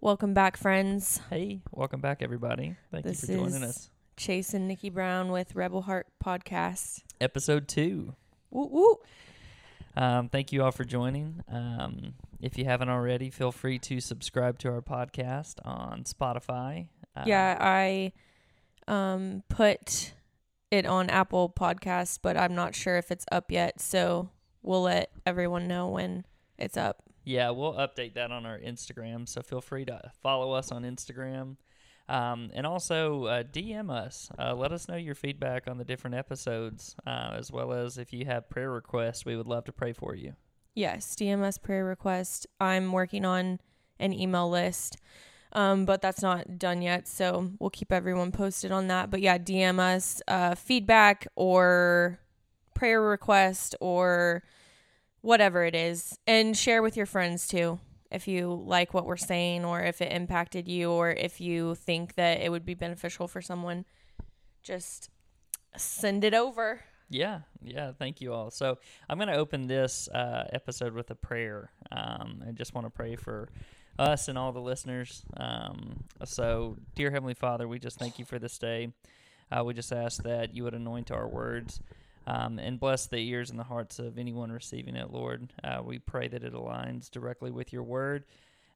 Welcome back, friends. Hey, welcome back, everybody. Thank This you for joining is- us. Chase and Nikki Brown with Rebel Heart Podcast. Episode two. Woo woo. Um, thank you all for joining. Um, if you haven't already, feel free to subscribe to our podcast on Spotify. Uh, Yeah, I um put it on Apple Podcasts, but I'm not sure if it's up yet, so we'll let everyone know when it's up. Yeah, we'll update that on our Instagram. So feel free to follow us on Instagram. Um, and also uh, DM us. Uh, let us know your feedback on the different episodes, uh, as well as if you have prayer requests. We would love to pray for you. Yes, DMS prayer request. I'm working on an email list, um, but that's not done yet. So we'll keep everyone posted on that. But yeah, DM us uh, feedback or prayer request or whatever it is, and share with your friends too. If you like what we're saying, or if it impacted you, or if you think that it would be beneficial for someone, just send it over. Yeah, yeah. Thank you all. So I'm going to open this uh, episode with a prayer. Um, I just want to pray for us and all the listeners. Um, so, dear Heavenly Father, we just thank you for this day. Uh, we just ask that you would anoint our words um, and bless the ears and the hearts of anyone receiving it, Lord. Uh, we pray that it aligns directly with your word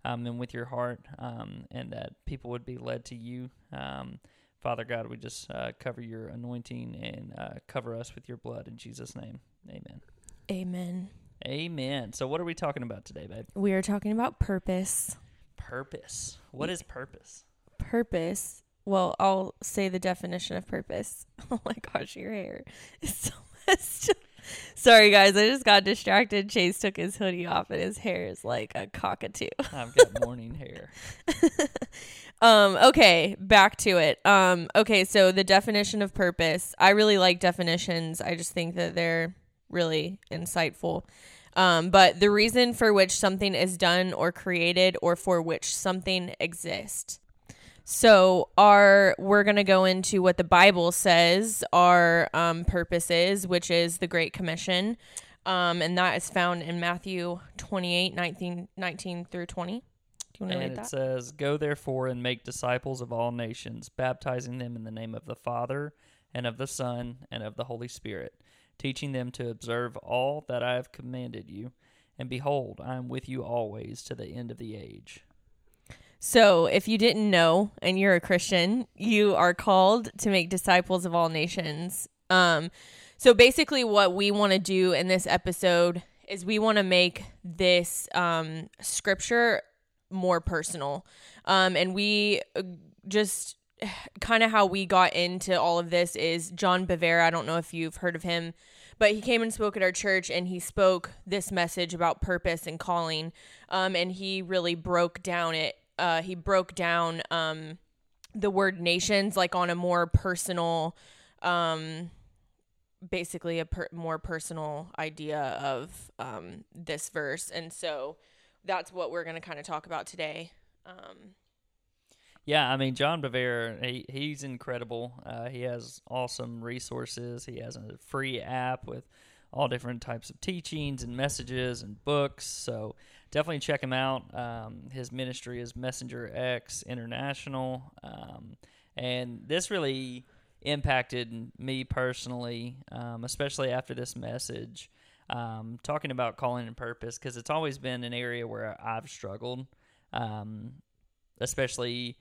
um, and with your heart, um, and that people would be led to you. Um, Father God, we just uh, cover your anointing and uh, cover us with your blood in Jesus' name. Amen. Amen. Amen. So, what are we talking about today, babe? We are talking about purpose. Purpose. What is purpose? purpose well i'll say the definition of purpose. Oh my gosh your hair is so messed up. Sorry guys i just got distracted. Chase took his hoodie off and his hair is like a cockatoo. I've got morning hair. um okay back to it. Um okay so the definition of purpose. I really like definitions. I just think that they're really insightful. Um but the reason for which something is done or created or for which something exists so our we're gonna go into what the Bible says our um, purpose is, which is the Great Commission, um, and that is found in Matthew 28, 19, 19 through twenty. Do you want to And read it that? says, Go therefore and make disciples of all nations, baptizing them in the name of the Father, and of the Son, and of the Holy Spirit, teaching them to observe all that I have commanded you. And behold, I am with you always to the end of the age. So, if you didn't know and you're a Christian, you are called to make disciples of all nations. Um, so, basically, what we want to do in this episode is we want to make this um, scripture more personal. Um, and we uh, just kind of how we got into all of this is John Bevere. I don't know if you've heard of him, but he came and spoke at our church and he spoke this message about purpose and calling. Um, and he really broke down it. Uh, he broke down um, the word nations like on a more personal, um, basically a per- more personal idea of um, this verse. And so that's what we're going to kind of talk about today. Um, Yeah, I mean John Bevere, he he's incredible. Uh, he has awesome resources. He has a free app with all different types of teachings and messages and books. So definitely check him out. Um, his ministry is Messenger X International, um, and this really impacted me personally, um, especially after this message. Um, talking about calling and purpose because it's always been an area where I've struggled, um, especially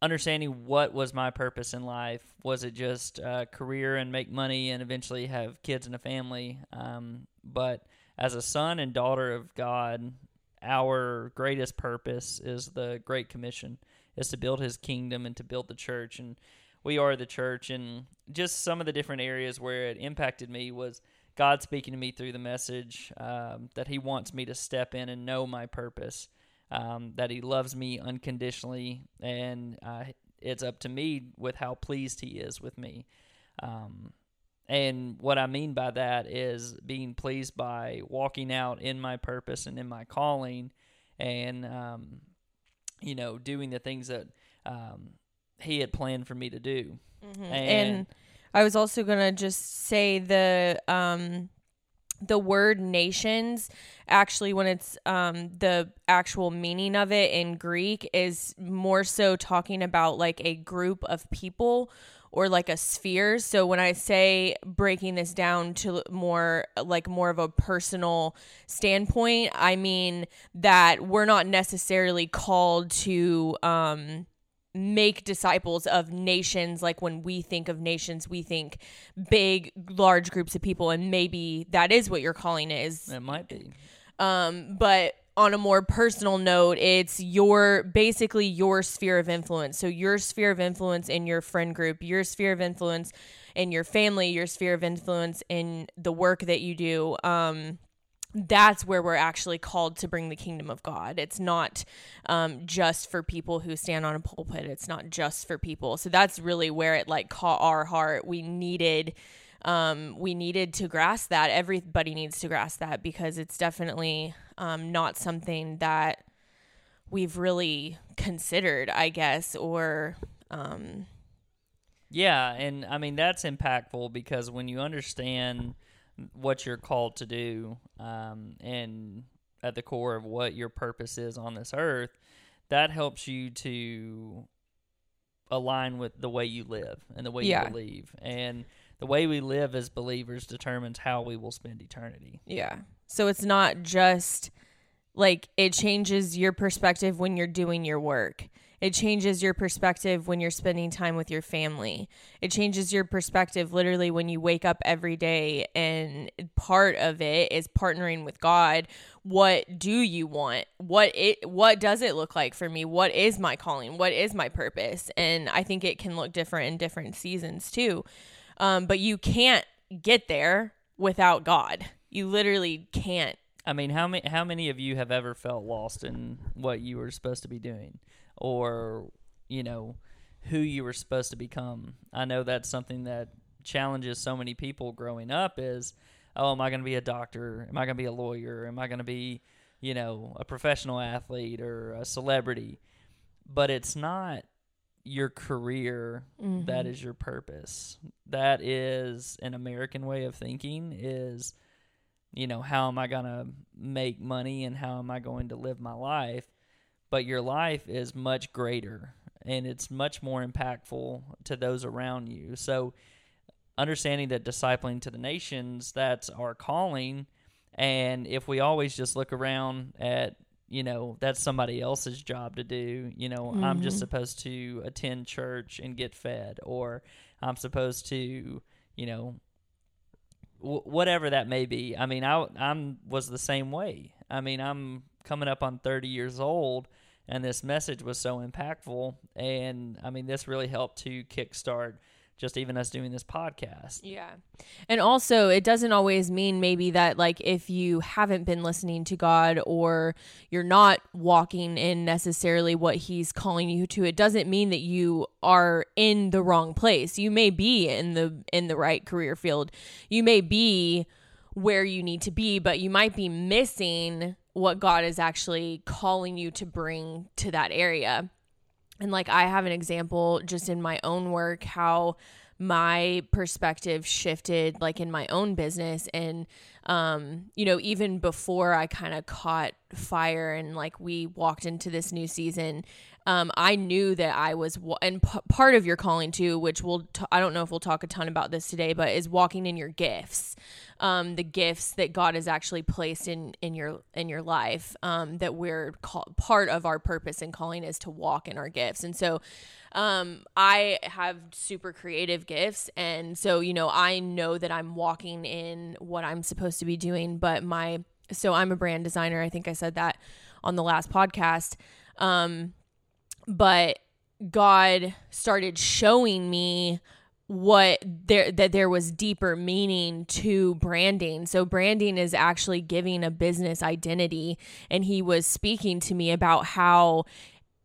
understanding what was my purpose in life. Was it just a career and make money and eventually have kids and a family? Um, but as a son and daughter of God, our greatest purpose is the Great Commission, is to build His kingdom and to build the church. And we are the church. And just some of the different areas where it impacted me was God speaking to me through the message um, that He wants me to step in and know my purpose um, that he loves me unconditionally, and uh, it's up to me with how pleased he is with me. Um, and what I mean by that is being pleased by walking out in my purpose and in my calling, and um, you know, doing the things that um, he had planned for me to do. and, I was also gonna just say the um the word nations actually when it's um the actual meaning of it in greek is more so talking about like a group of people or like a sphere so when i say breaking this down to more like more of a personal standpoint i mean that we're not necessarily called to um make disciples of nations like when we think of nations we think big large groups of people and maybe that is what your calling is It might be. um but on a more personal note it's your basically your sphere of influence so your sphere of influence in your friend group your sphere of influence in your family your sphere of influence in the work that you do um that's where we're actually called to bring the kingdom of God. It's not um, just for people who stand on a pulpit. It's not just for people. So that's really where it like caught our heart. We needed, um, we needed to grasp that. Everybody needs to grasp that because it's definitely um, not something that we've really considered, I guess, or um, Yeah, and I mean that's impactful because when you understand what you're called to do, um, and at the core of what your purpose is on this earth, that helps you to align with the way you live and the way Yeah. you believe. And the way we live as believers determines how we will spend eternity. Yeah. So it's not just like it changes your perspective when you're doing your work. It changes your perspective when you're spending time with your family. It changes your perspective literally when you wake up every day and part of it is partnering with God. What do you want? What it what does it look like for me? What is my calling? What is my purpose? And I think it can look different in different seasons too. Um, but you can't get there without God. You literally can't. I mean, how many how many of you have ever felt lost in what you were supposed to be doing, or you know, who you were supposed to become? I know that's something that challenges so many people growing up. Is oh, am I going to be a doctor? Am I going to be a lawyer? Am I going to be, you know, a professional athlete or a celebrity? But it's not your career that mm-hmm. is your purpose. That is an American way of thinking. Is you know, how am I going to make money and how am I going to live my life? But your life is much greater and it's much more impactful to those around you. So, understanding that discipling to the nations, that's our calling. And if we always just look around at, you know, that's somebody else's job to do, you know, I'm just mm-hmm. supposed to attend church and get fed, or I'm supposed to, you know, w- whatever that may be. I mean, I I'm was the same way. I mean, I'm coming up on 30 years old, and this message was so impactful, and I mean, this really helped to kickstart just even us doing this podcast. Yeah. And also, it doesn't always mean maybe that, like, if you haven't been listening to God or you're not walking in necessarily what He's calling you to, it doesn't mean that you are in the wrong place. You may be in the in the right career field. You may be where you need to be, but you might be missing what God is actually calling you to bring to that area. And like I have an example just in my own work how my perspective shifted like in my own business. And um you know even before I kind of caught fire and like we walked into this new season um I knew that I was wa- and p- part of your calling too which we'll t- I don't know if we'll talk a ton about this today but is walking in your gifts um, the gifts that God has actually placed in in your in your life. Um, that we're call, part of our purpose and calling is to walk in our gifts, and so um, I have super creative gifts, and so you know I know that I'm walking in what I'm supposed to be doing. But my so I'm a brand designer. I think I said that on the last podcast. Um, but God started showing me what there that there was deeper meaning to branding. So branding is actually giving a business identity and he was speaking to me about how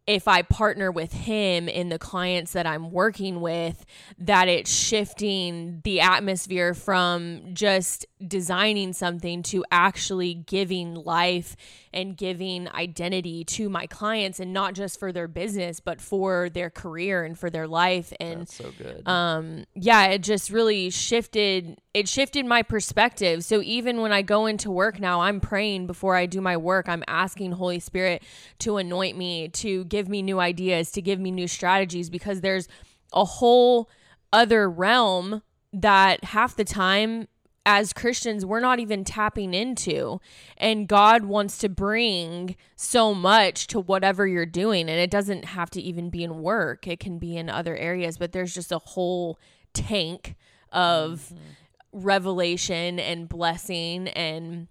if I partner with him in the clients that I'm working with, that it's shifting the atmosphere from just designing something to actually giving life and giving identity to my clients and not just for their business but for their career and for their life. And That's so good. um yeah it just really shifted it shifted my perspective. So even when i go into work now i'm praying before i do my work. I'm asking holy spirit to anoint me to give me new ideas to give me new strategies because there's a whole other realm that half the time as Christians, we're not even tapping into. And God wants to bring so much to whatever you're doing. And it doesn't have to even be in work, it can be in other areas, but there's just a whole tank of revelation and blessing and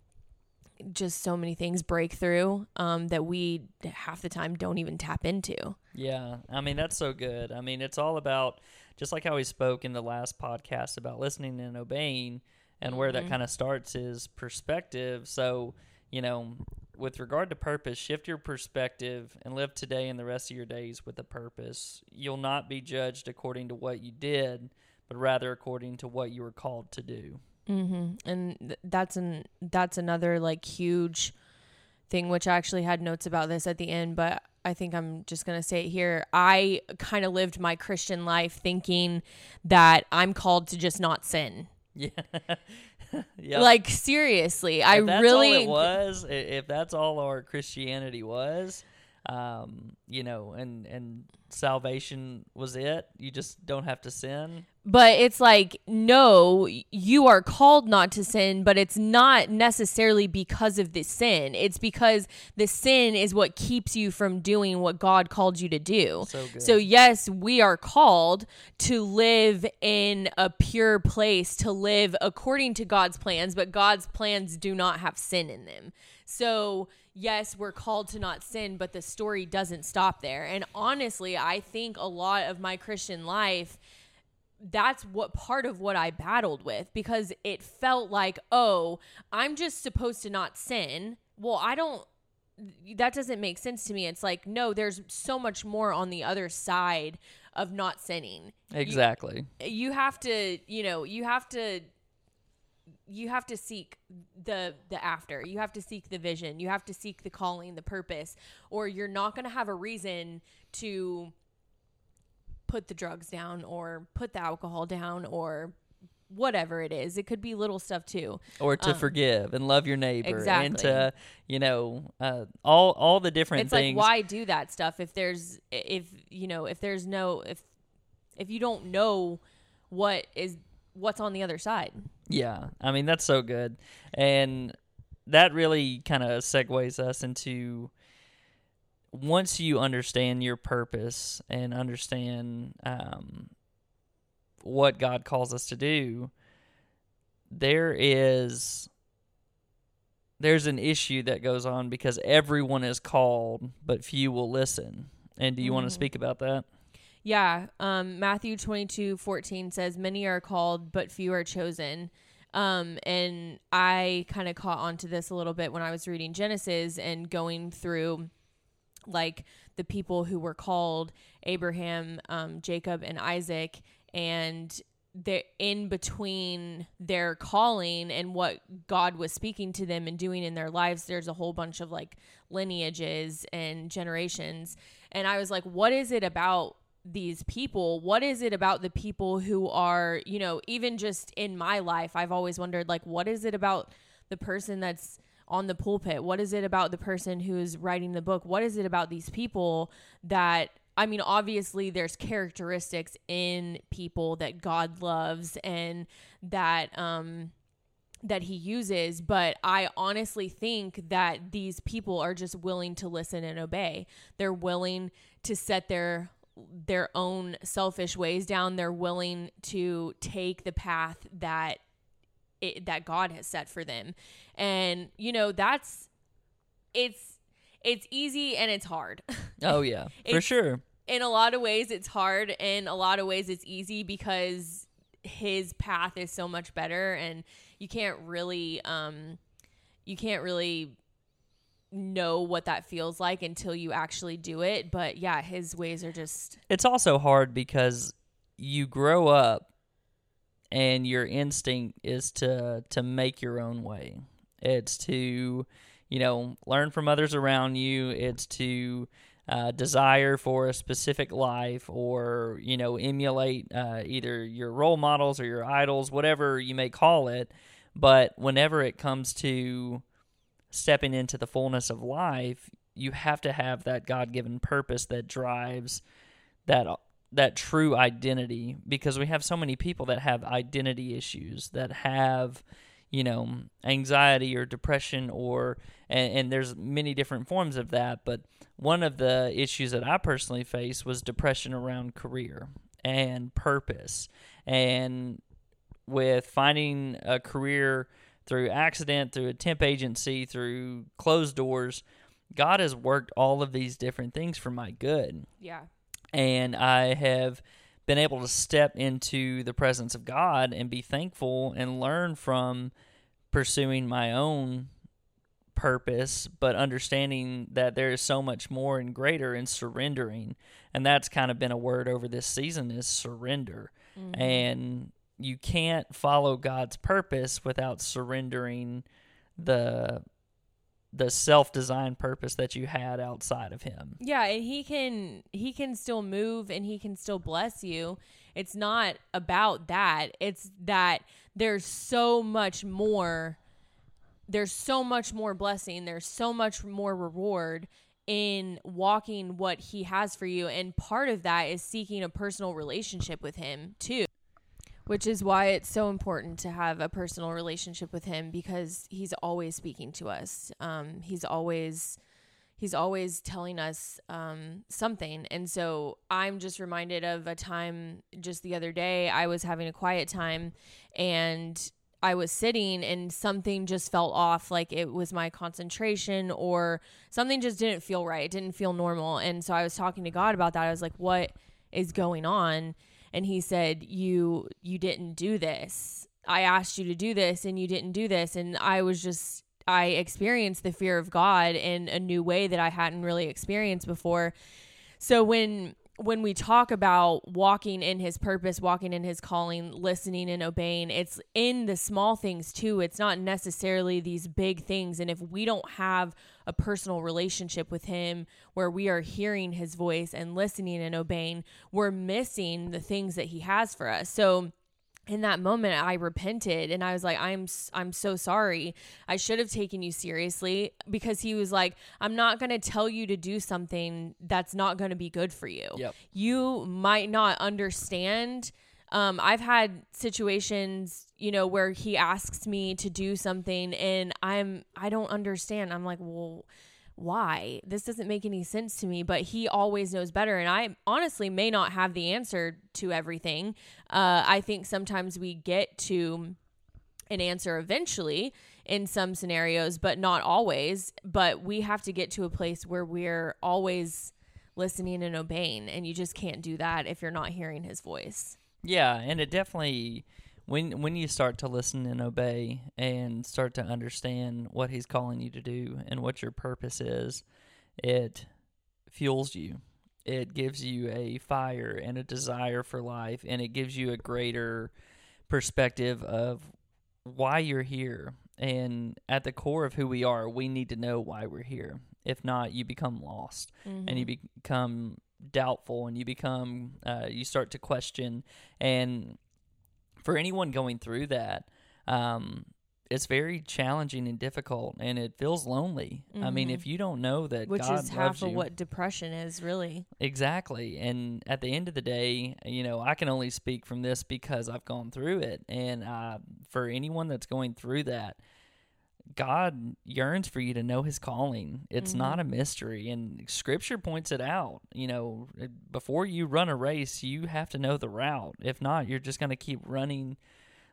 just so many things break through um, that we half the time don't even tap into. Yeah, I mean that's so good. I mean it's all about just like how we spoke in the last podcast about listening and obeying, and where that kind of starts is perspective. So you know, with regard to purpose, shift your perspective and live today and the rest of your days with a purpose. You'll not be judged according to what you did, but rather according to what you were called to do. Mm-hmm. And th- that's an that's another like huge thing, which I actually had notes about this at the end, but I think I'm just gonna say it here. I kind of lived my Christian life thinking that I'm called to just not sin. Yeah. yeah. Like seriously, I if that's really all it was. If that's all our Christianity was, um, you know, and and salvation was it. You just don't have to sin. But it's like no you are called not to sin but it's not necessarily because of the sin. It's because the sin is what keeps you from doing what god called you to do. So so yes we are called to live in a pure place to live according to god's plans but god's plans do not have sin in them. So yes we're called to not sin but the story doesn't stop there. And honestly i think a lot of my christian life that's what part of what I battled with because it felt like, oh, I'm just supposed to not sin. Well, I don't that doesn't make sense to me. It's like, no, there's so much more on the other side of not sinning. You- exactly. You, have to, you know, you have to you have to seek the the after. You have to seek the vision. You have to seek the calling, the purpose, or you're not going to have a reason to put the drugs down or put the alcohol down or whatever it is. It could be little stuff too. Or to Um, forgive and love your neighbor, exactly. and to you know uh, all all the different it's things. like why do that stuff if there's if you know if there's no if if you don't know what is what's on the other side. Yeah, I mean that's so good, and that really kind of segues us into once you understand your purpose and understand um, what God calls us to do. There is there's an issue that goes on because everyone is called, but few will listen. And do you want to speak about that? Yeah. Um, Matthew 22 14 says, Many are called, but few are chosen. Um, and I kind of caught on to this a little bit when I was reading Genesis and going through like the people who were called Abraham, um, Jacob, and Isaac, and they're in between their calling and what God was speaking to them and doing in their lives. There's a whole bunch of like lineages and generations. And I was like, what is it about these people? What is it about the people who are, you know, even just in my life, I've always wondered, like, what is it about the person that's on the pulpit? What is it about the person who's writing the book? What is it about these people that I mean, obviously, there's characteristics in people that God loves and that um, that He uses, but I honestly think that these people are just willing to listen and obey. They're willing to set their their own selfish ways down. They're willing to take the path that it, that God has set for them, and you know that's it's it's easy and it's hard. Oh yeah, for sure. in a lot of ways it's hard in a lot of ways it's easy because his path is so much better and you can't really um you can't really know what that feels like until you actually do it but yeah his ways are just it's also hard because you grow up and your instinct is to to make your own way. It's to, you know, learn from others around you. It's to uh, desire for a specific life or you know emulate uh, either your role models or your idols whatever you may call it but whenever it comes to stepping into the fullness of life you have to have that god-given purpose that drives that that true identity because we have so many people that have identity issues that have you know anxiety or depression or and, and, there's many different forms of that but one of the issues that i personally faced was depression around career and purpose. And with finding a career through accident through a temp agency through closed doors god has worked all of these different things for my good. Yeah and i have been able to step into the presence of God and be thankful and learn from pursuing my own purpose, but understanding that there is so much more and greater in surrendering. And that's kind of been a word over this season is surrender. Mm-hmm. And you can't follow God's purpose without surrendering the the self-designed purpose that you had outside of him. Yeah, and he can he can still move and he can still bless you. It's not about that. It's that there's so much more there's so much more blessing, there's so much more reward in walking what he has for you and part of that is seeking a personal relationship with him too which is why it's so important to have a personal relationship with him because he's always speaking to us. Um, he's always he's always telling us um, something, and so I'm just reminded of a time just the other day. I was having a quiet time, and I was sitting and something just felt off like it was my concentration or something just didn't feel right. It didn't feel normal. And so I was talking to God about that. I was like, what is going on? And he said you you didn't do this. I asked you to do this and you didn't do this. And i was just i experienced the fear of god in a new way that i hadn't really experienced before. So when when we talk about walking in his purpose, walking in his calling, listening and obeying, it's in the small things too. It's not necessarily these big things. And if we don't have a personal relationship with him where we are hearing his voice and listening and obeying, we're missing the things that he has for us. So, in that moment I repented and I was like I'm I'm so sorry. I should have taken you seriously because he was like I'm not going to tell you to do something that's not going to be good for you. Yep. You might not understand um, I've had situations, you know, where he asks me to do something and I'm I don't understand. I'm like, "Well, why? This doesn't make any sense to me, but he always knows better. And I honestly may not have the answer to everything. Uh, I think sometimes we get to an answer eventually in some scenarios, but not always. But we have to get to a place where we're always listening and obeying. And you just can't do that if you're not hearing his voice. Yeah. And it definitely when when you start to listen and obey and start to understand what he's calling you to do and what your purpose is it fuels you it gives you a fire and a desire for life and it gives you a greater perspective of why you're here and at the core of who we are we need to know why we're here if not you become lost mm-hmm. and you mm-hmm. become doubtful and you become uh, you start to question and for anyone going through that, um, it's very challenging and difficult, and it feels lonely. Mm-hmm. I mean, if mm-hmm. you don't know that, which God is half of you, what depression is, really. Exactly, and at the end of the day, you know, I can only speak from this because I've gone through it, and uh, for anyone that's going through that, God yearns for you to know his calling. It's mm-hmm. not a mystery and scripture points it out. You know, before you run a race, you have to know the route. If not, you're just going to keep running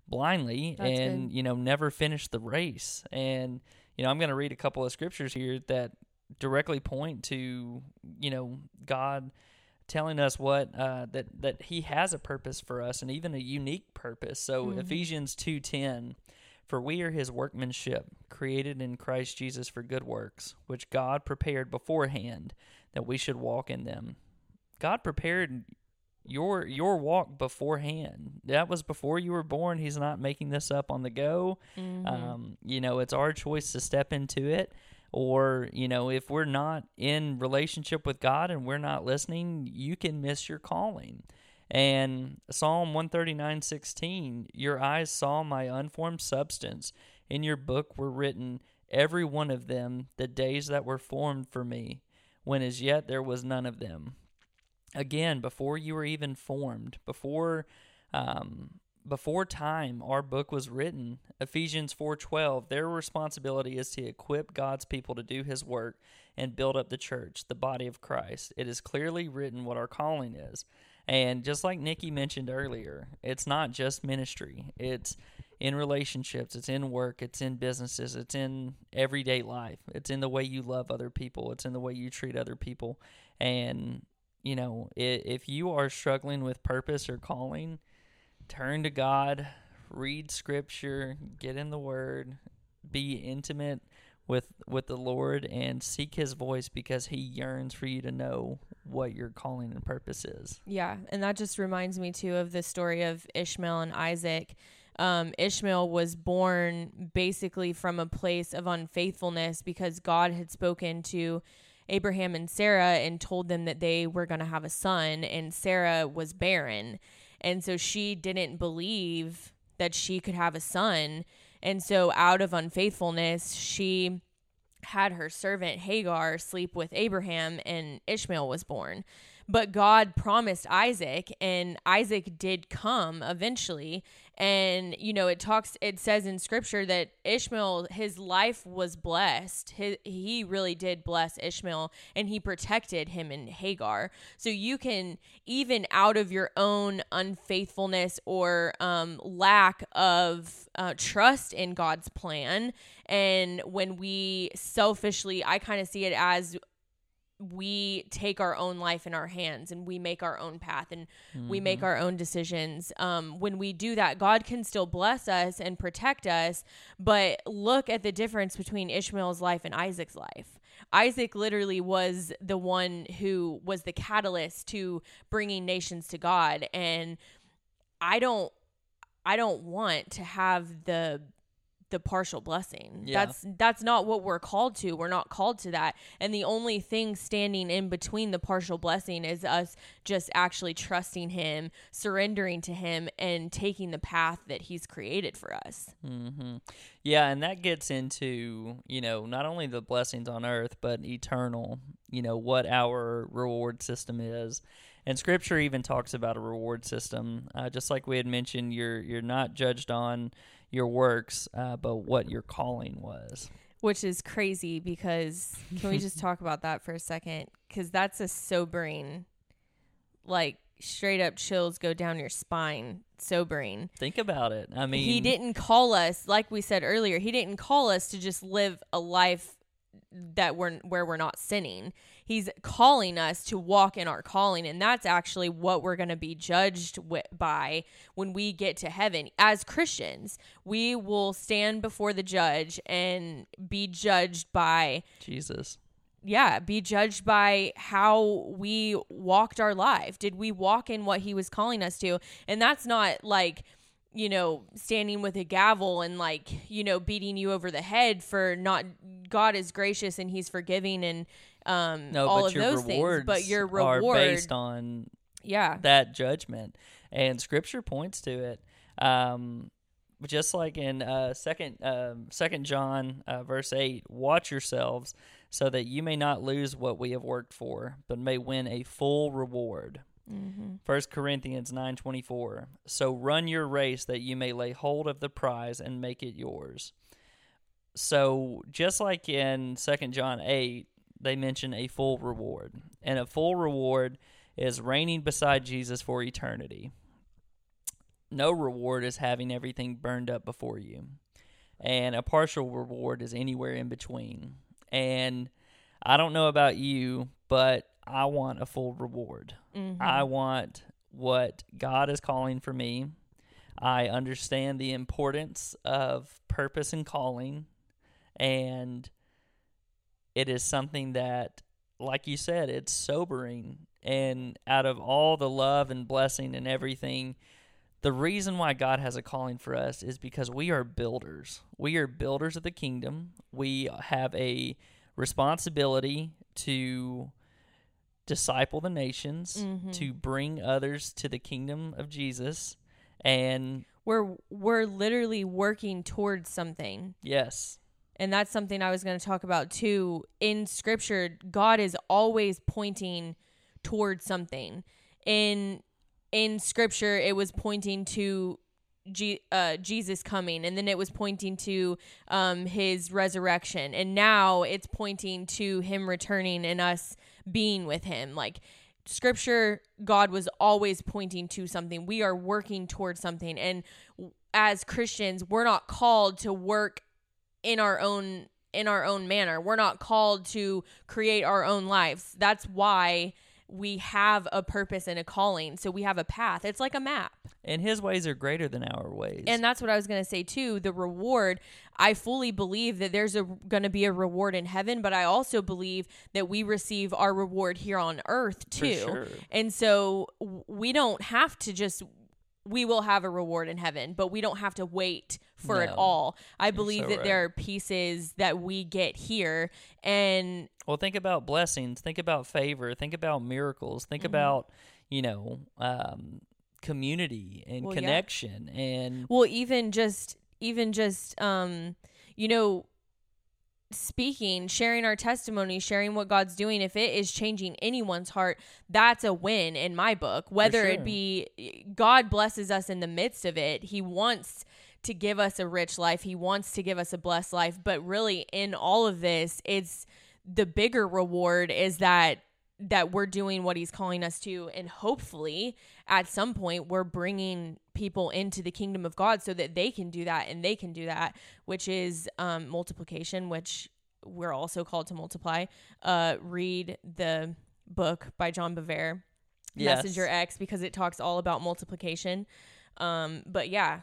blindly That's and, good. you know, never finish the race. And you know, I'm going to read a couple of scriptures here that directly point to, you know, God telling us what uh, that that he has a purpose for us and even a unique purpose. So mm-hmm. Ephesians 2:10 for we are his workmanship, created in Christ Jesus for good works, which God prepared beforehand that we should walk in them. God prepared your your walk beforehand. That was before you were born. He's not making this up on the go. Mhm. Um, you know, it's our choice to step into it. Or, you know, if we're not in relationship with God and we're not listening, you can miss your calling. And Psalm 139 16, your eyes saw my unformed substance. In your book were written, every one of them, the days that were formed for me, when as yet there was none of them. Again, before you were even formed, before um, before time our book was written ephesians 4.12 their responsibility is to equip god's people to do his work and build up the church the body of christ it is clearly written what our calling is and just like nikki mentioned earlier it's not just ministry. It's in relationships it's in work it's in businesses it's in everyday life. It's in the way you love other people it's in the way you treat other people. And you know if you are struggling with purpose or calling turn to God, read scripture, get in the word, be intimate with with the Lord and seek his voice because he yearns for you to know what your calling and purpose is. Yeah, and that just reminds me too of the story of Ishmael and Isaac. Um, Ishmael was born basically from a place of unfaithfulness because God had spoken to Abraham and Sarah and told them that they were going to have a son, and Sarah was barren. And so she didn't believe that she could have a son. And so, out of unfaithfulness, she had her servant Hagar sleep with Abraham, and Ishmael was born. But God promised Isaac, and Isaac did come eventually. And, you know, it talks, it says in scripture that Ishmael, his life was blessed. His, he really did bless Ishmael, and he protected him and Hagar. So you can, even out of your own unfaithfulness or um, lack of uh, trust in God's plan, and when we selfishly, I kind of see it as we take our own life in our hands and we make our own path and we make our own decisions. Um, when we do that, God can still bless us and protect us. But look at the difference between Ishmael's life and Isaac's life. Isaac literally was the one who was the catalyst to bringing nations to God. And I don't, I don't want to have the the partial blessing. Yeah. That's that's not what we're called to. We're not called to that. And the only thing standing in between the partial blessing is us just actually trusting him, surrendering to him and taking the path that he's created for us. hmm Yeah, and that gets into, you know, not only the blessings on earth, but eternal, you know, what our reward system is. And scripture even talks about a reward system. Uh, just like we had mentioned, you're you're not judged on your works, uh, but what your calling was. Which is crazy because can we just talk about that for a second? Because that's a sobering, like straight up chills go down your spine. Sobering. Think about it. I mean, he didn't call us, like we said earlier, he didn't call us to just live a life that we're where we're not sinning. He's calling us to walk in our calling, and that's actually what we're going to be judged wi- by when we get to heaven. As Christians, we will stand before the judge and be judged by Jesus. yeah, be judged by how we walked our life. Did we walk in what he was calling us to? And that's not like, you know, standing with a gavel and like, you know, beating you over the head for not God is gracious and he's forgiving and um No, all but of your those rewards things, but your are reward based on yeah. that judgment and scripture points to it um just like in uh second um second john uh, verse 8 watch yourselves so that you may not lose what we have worked for but may win a full reward Mm-hmm. First Corinthians 9:24 So run your race that you may lay hold of the prize and make it yours. So just like in Second John 8 they mention a full reward. And a full reward is reigning beside Jesus for eternity. No reward is having everything burned up before you. And a partial reward is anywhere in between. And I don't know about you, but I want a full reward. Mm-hmm. I want what God is calling for me. I understand the importance of purpose and calling. And it is something that, like you said, it's sobering. And out of all the love and blessing and everything, the reason why God has a calling for us is because we are builders. We are builders of the kingdom. We have a responsibility to disciple the nations, Mhm. to bring others to the kingdom of Jesus. And We're we're literally working towards something. yes, And that's something I was going to talk about too. In scripture, God is always pointing towards something. In in scripture, it was pointing to G- uh, Jesus coming, and then it was pointing to um, his resurrection, and now it's pointing to him returning and us being with him. Like scripture, God was always pointing to something. We are working towards something, and as Christians, we're not called to work in our own in our own manner. We're not called to create our own lives. That's why we have a purpose and a calling. So we have a path. It's like a map. and his ways are greater than our ways. And that's what I was going to say too. The reward, I fully believe that there's a going to be a reward in heaven, but I also believe that we receive our reward here on earth For too. sure. And so we don't have to just we will have a reward in heaven, but we don't have to wait for it all. I believe so that right. there are pieces that we get here and Well, think about blessings. Think about favor. Think about miracles. Think Mhm. about, you know, um, community and Well, yeah. connection. And well even just even just um you know speaking sharing our testimony sharing what god's doing if it is changing anyone's heart that's a win in my book whether sure. it be god blesses us in the midst of it he wants to give us a rich life. He wants to give us a blessed life. But really in all of this it's the bigger reward is that that we're doing what he's calling us to. And hopefully at some point we're bringing people into the kingdom of god so that they can do that and they can do that which is um, multiplication which we're also called to multiply. Uh, read the book by john bevere Yes. messenger x because it talks all about multiplication. Um, but yeah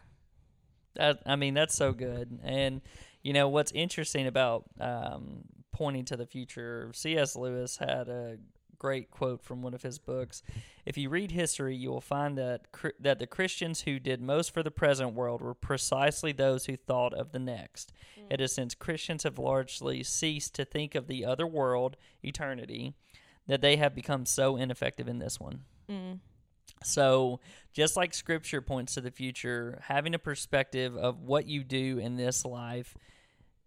That, I mean, that's so good. And you know what's interesting about um, pointing to the future? C.S. Lewis had a great quote from one of his books. If you read history, you will find that that the Christians who did most for the present world were precisely those who thought of the next. It is since Christians have largely ceased to think of the other world, eternity, that they have become so ineffective in this one. mm, So, just like scripture points to the future, having a perspective of what you do in this life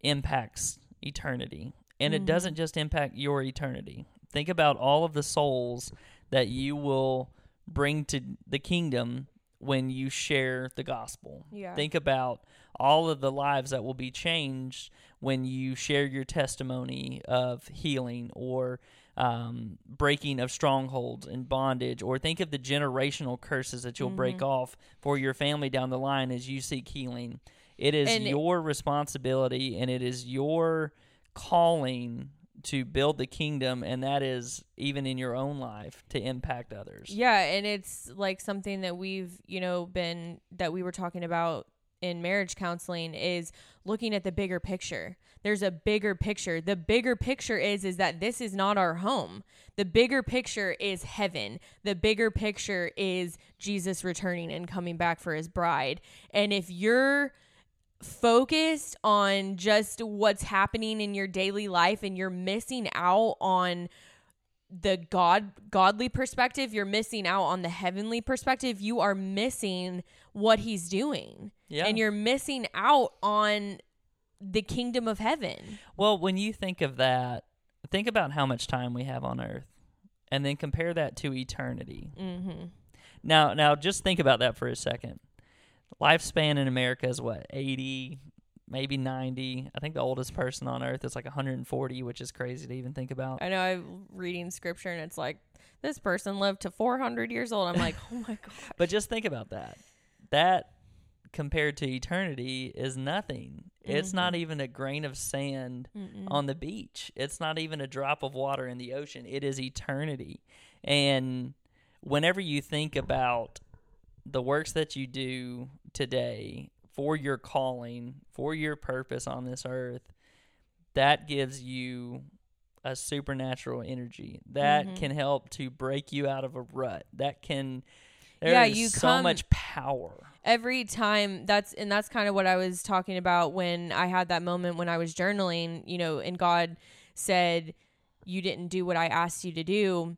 impacts eternity. And it Mhm. doesn't just impact your eternity. Think about all of the souls that you will bring to the kingdom when you share the gospel. Yeah. Think about all of the lives that will be changed when you share your testimony of healing or um, breaking of strongholds and bondage, or think of the generational curses that you'll break Mhm. off for your family down the line as you seek healing. It is And- your responsibility and it is your calling to build the kingdom, and that is even in your own life to impact others. Yeah, and it's like something that we've, you know, been that we were talking about in marriage counseling is looking at the bigger picture. There's a bigger picture. The bigger picture is is that this is not our home. The bigger picture is heaven. The bigger picture is Jesus returning and coming back for his bride. And if you're focused on just what's happening in your daily life and you're missing out on the god godly perspective you're missing out on the heavenly perspective you are missing what he's doing Yeah. and you're missing out on the kingdom of heaven Well, when you think of that, think about how much time we have on earth and then compare that to eternity. mm-hmm. Now, now just think about that for a second. Lifespan in America is what? 80, maybe 90. I think the oldest person on earth is like 140, which is crazy to even think about. i know i'm reading scripture and it's like this person lived to 400 years old i'm like oh my god But just think about that. That compared to eternity is nothing. It's not mm-hmm. even a grain of sand Mm-mm. on the beach. It's not even a drop of water in the ocean. It is eternity. And whenever you think about the works that you do today for your calling, for your purpose on this earth, that gives you a supernatural energy that Mhm. can help to break you out of a rut. That can there Yeah, is you so come- much power. every time that's and that's kind of what I was talking about when I had that moment when I was journaling, you know, and God said you didn't do what I asked you to do.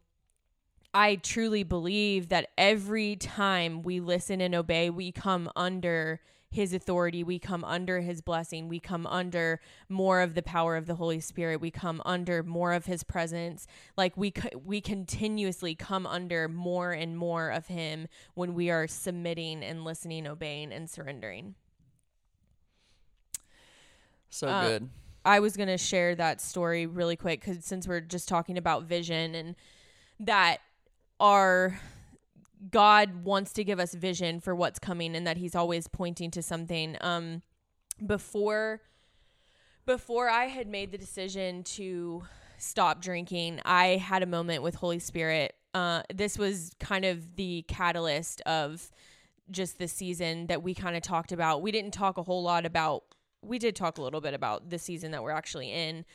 I truly believe that every time we listen and obey, we come under his authority, we come under his blessing, we come under more of the power of the Holy Spirit, we come under more of his presence. Like we co- we continuously come under more and more of him when we are submitting and listening, obeying and surrendering. So Uh, good. I was going to share that story really quick cuz since we're just talking about vision and that our God wants to give us vision for what's coming and that he's always pointing to something um before before I had made the decision to stop drinking, I had a moment with Holy Spirit. Uh this was kind of the catalyst of just the season that we kind of talked about. We didn't talk a whole lot about we did talk a little bit about the season that we're actually in,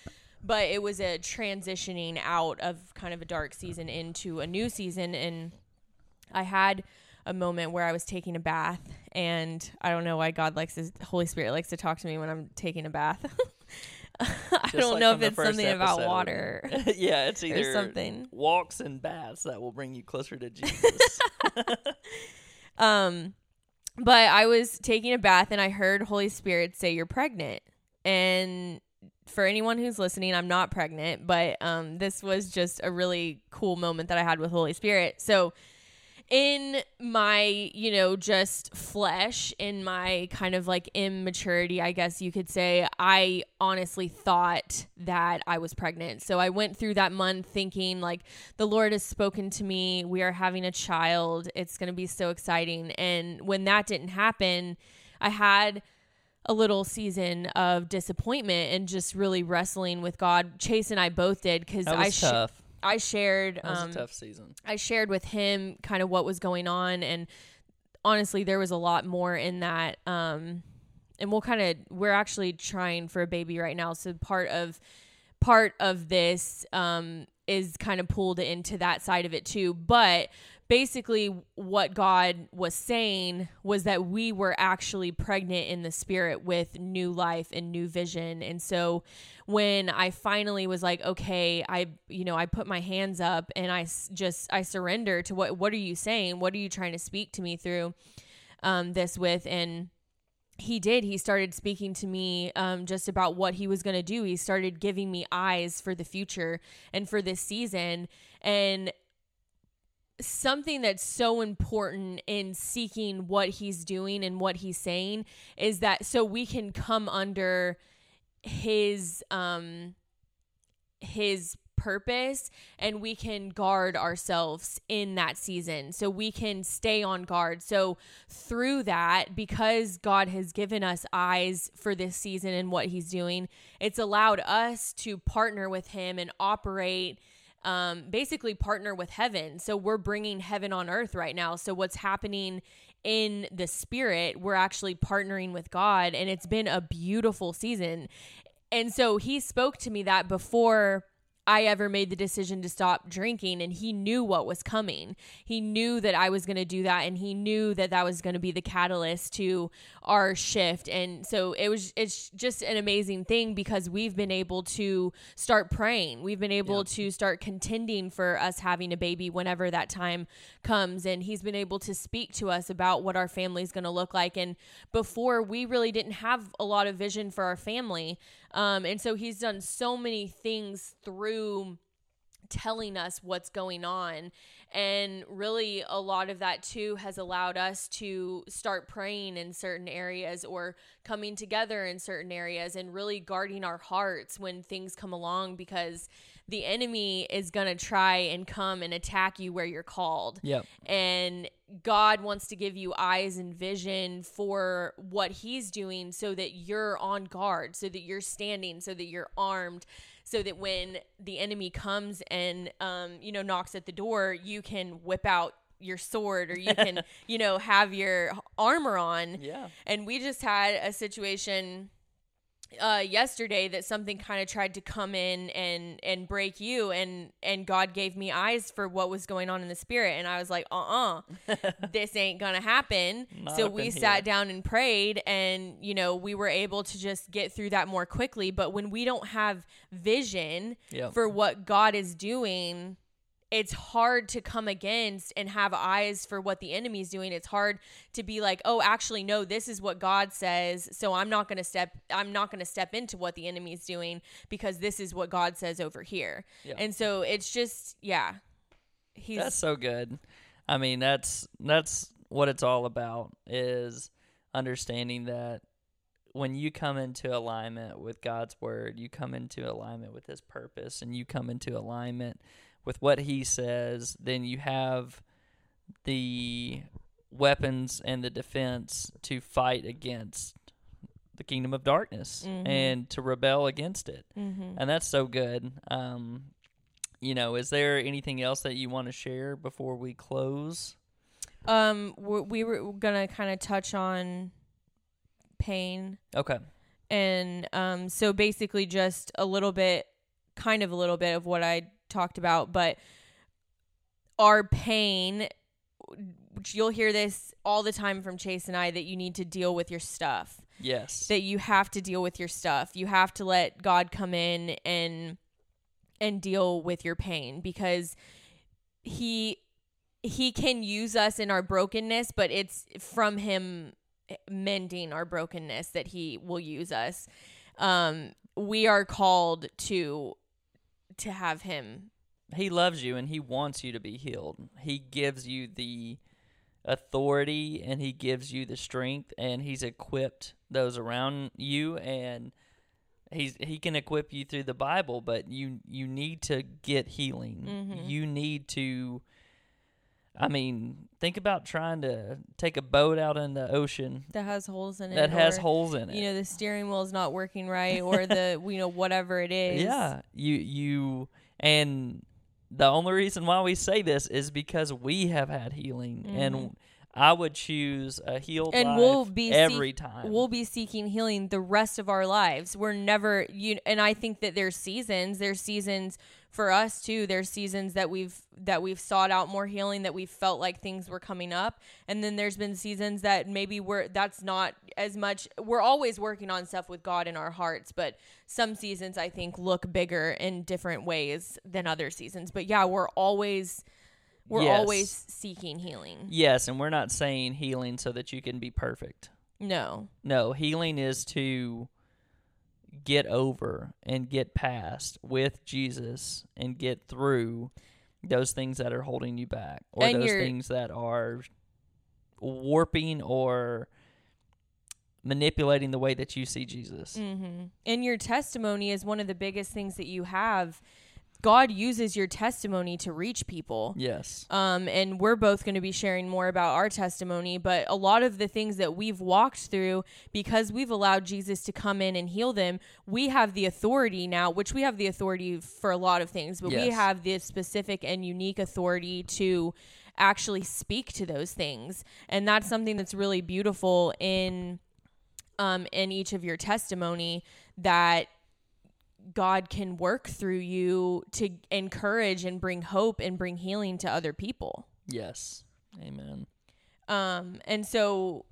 but it was a transitioning out of kind of a dark season into a new season. And I had a moment where I was taking a bath, and I don't know why God likes his Holy Spirit likes to talk to me when I'm taking a bath. I don't like know if it's something about water yeah, it's either something. walks and baths that will bring you closer to Jesus. Um, but I was taking a bath and I heard Holy Spirit say, "You're pregnant." And for anyone who's listening, I'm not pregnant, but um, this was just a really cool moment that I had with Holy Spirit. So, in my, you know, just flesh, in my kind of like immaturity, I guess you could say, I honestly thought that I was pregnant. So I went through that month thinking, like, the Lord has spoken to me. We are having a child. It's going to be so exciting. And when that didn't happen, I had a little season of disappointment and just really wrestling with God. Chase and I both did because I sh- tough. I shared That was um, a tough season. I shared with him kind of what was going on and honestly there was a lot more in that um and we'll kind of we're actually trying for a baby right now so part of part of this um is kind of pulled into that side of it too but basically what God was saying was that we were actually pregnant in the spirit with new life and new vision. And so when I finally was like okay I you know I put my hands up and I just I surrender to what what are you saying? What are you trying to speak to me through um this with? And he did. He started speaking to me um, just about what he was going to do. He started giving me eyes for the future and for this season. And something that's so important in seeking what he's doing and what he's saying is that so we can come under his um his purpose and we can guard ourselves in that season. So we can stay on guard. So through that because god has given us eyes for this season and what he's doing it's allowed us to partner with him and operate um, basically partner with heaven. So we're bringing heaven on earth right now. So what's happening in the spirit, we're actually partnering with God, and it's been a beautiful season. And so he spoke to me that before I ever made the decision to stop drinking and he knew what was coming. He knew that I was going to do that and he knew that that was going to be the catalyst to our shift. And so it was it's just an amazing thing because we've been able to start praying. We've been able Yeah. to start contending for us having a baby whenever that time comes and he's been able to speak to us about what our family's going to look like and before we really didn't have a lot of vision for our family. Um, and so he's done so many things through telling us what's going on. And really, a lot of that too has allowed us to start praying in certain areas or coming together in certain areas and really guarding our hearts when things come along because the enemy is going to try and come and attack you where you're called Yep. and God wants to give you eyes and vision for what he's doing so that you're on guard, so that you're standing, so that you're armed, so that when the enemy comes and um, you know knocks at the door, you can whip out your sword or you can, you know, have your armor on. Yeah. And we just had a situation uh, yesterday that something kind of tried to come in and and break you and and God gave me eyes for what was going on in the spirit and I was like uh-uh this ain't gonna happen Not so we sat here. down and prayed and you know we were able to just get through that more quickly but when we don't have vision Yep. for what God is doing it's hard to come against and have eyes for what the enemy is doing. It's hard to be like, "Oh, actually no, this is what God says." So I'm not going to step I'm not going to step into what the enemy is doing because this is what God says over here. Yeah. And so it's just yeah. He's That's so good. I mean, that's that's what it's all about is understanding that when you come into alignment with God's word, you come into alignment with his purpose and you come into alignment with what he says, then you have the weapons and the defense to fight against the kingdom of darkness Mhm. and to rebel against it Mhm. and that's so good. Um, you know, is there anything else that you want to share before we close? Um we we were going to kind of touch on pain Okay. and um, so basically just a little bit kind of a little bit of what i talked about but our pain you'll hear this all the time from chase and i that you need to deal with your stuff. Yes. that you have to deal with your stuff. You have to let god come in and and deal with your pain because he he can use us in our brokenness but it's from him mending our brokenness that he will use us. Um we are called to to have him he loves you and he wants you to be healed. He gives you the authority and he gives you the strength and he's equipped those around you and he's he can equip you through the Bible, but you you need to get healing. Mhm. You need to I mean, think about trying to take a boat out in the ocean that has holes in it that has or, holes in it. you know the steering wheel is not working right or the you know whatever it is Yeah, you you and the only reason why we say this is because we have had healing, and I would choose a healed Mm-hmm. And life we'll be every seek- time. we'll be seeking healing the rest of our lives. We're never you and I think that there's seasons, there's seasons for us too. There's seasons that we've that we've sought out more healing that we felt like things were coming up. And then there's been seasons that maybe we're that's not as much we're always working on stuff with God in our hearts, but some seasons I think look bigger in different ways than other seasons. But yeah, we're always we're Yes. always seeking healing. yes, and we're not saying healing so that you can be perfect. No. No, healing is to get over and get past with Jesus and get through those things that are holding you back or And those things that are warping or manipulating the way that you see Jesus. Mm-hmm. And your testimony is one of the biggest things that you have. God uses your testimony to reach people. Yes. Um, and we're both going to be sharing more about our testimony, but a lot of the things that we've walked through, because we've allowed Jesus to come in and heal them, we have the authority now, which we have the authority for a lot of things, but we have the specific and unique authority to actually speak to those things. And that's something that's really beautiful in um, in each of your testimony that God can work through you to encourage and bring hope and bring healing to other people. Yes. Amen. Um, and so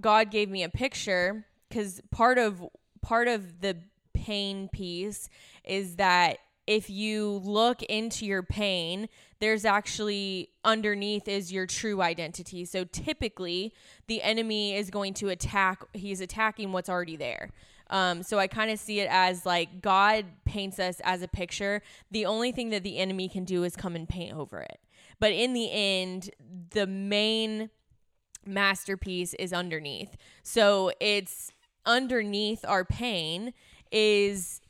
God gave me a picture because part of part of the pain piece is that if you look into your pain, there's actually underneath is your true identity. So typically, the enemy is going to attack. He's attacking what's already there. Um, so I kind of see it as like God paints us as a picture. The only thing that the enemy can do is come and paint over it. But in the end, the main masterpiece is underneath. So it's underneath our pain is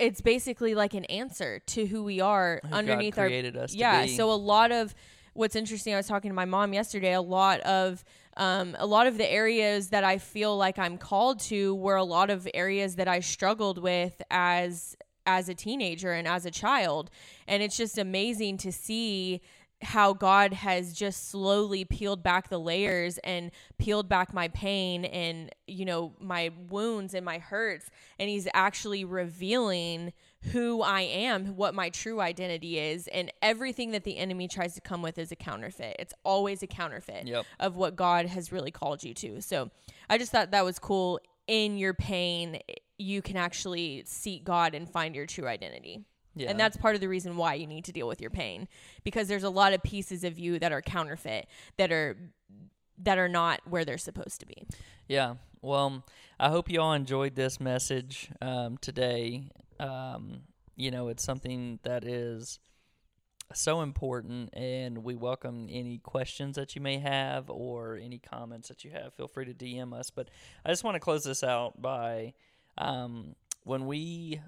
it's basically like an answer to who we are Who underneath our created us to yeah be. so a lot of what's interesting i was talking to my mom yesterday a lot of um, a lot of the areas that i feel like i'm called to were a lot of areas that i struggled with as as a teenager and as a child. And it's just amazing to see how God has just slowly peeled back the layers and peeled back my pain and you know my wounds and my hurts and he's actually revealing who I am, what my true identity is and everything that the enemy tries to come with is a counterfeit. It's always a counterfeit Yep. of what God has really called you to. So, I just thought that was cool in your pain you can actually seek God and find your true identity. Yeah. And that's part of the reason why you need to deal with your pain because there's a lot of pieces of you that are counterfeit that are that are not where they're supposed to be. Yeah. Well, I hope you all enjoyed this message um, today. Um, you know, it's something that is so important, and we welcome any questions that you may have or any comments that you have. Feel free to DM us. But I just want to close this out by um, when we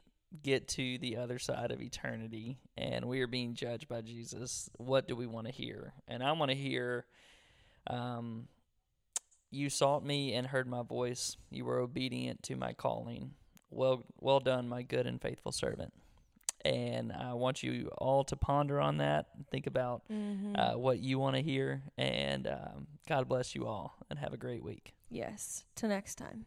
get to the other side of eternity and we are being judged by Jesus, what do we want to hear? And I want to hear. Um, you sought me and heard my voice. You were obedient to my calling. Well, well done, my good and faithful servant. And I want you all to ponder on that. Think about uh, what you want to hear. And um, God bless you all, and have a great week. Yes. Till next time.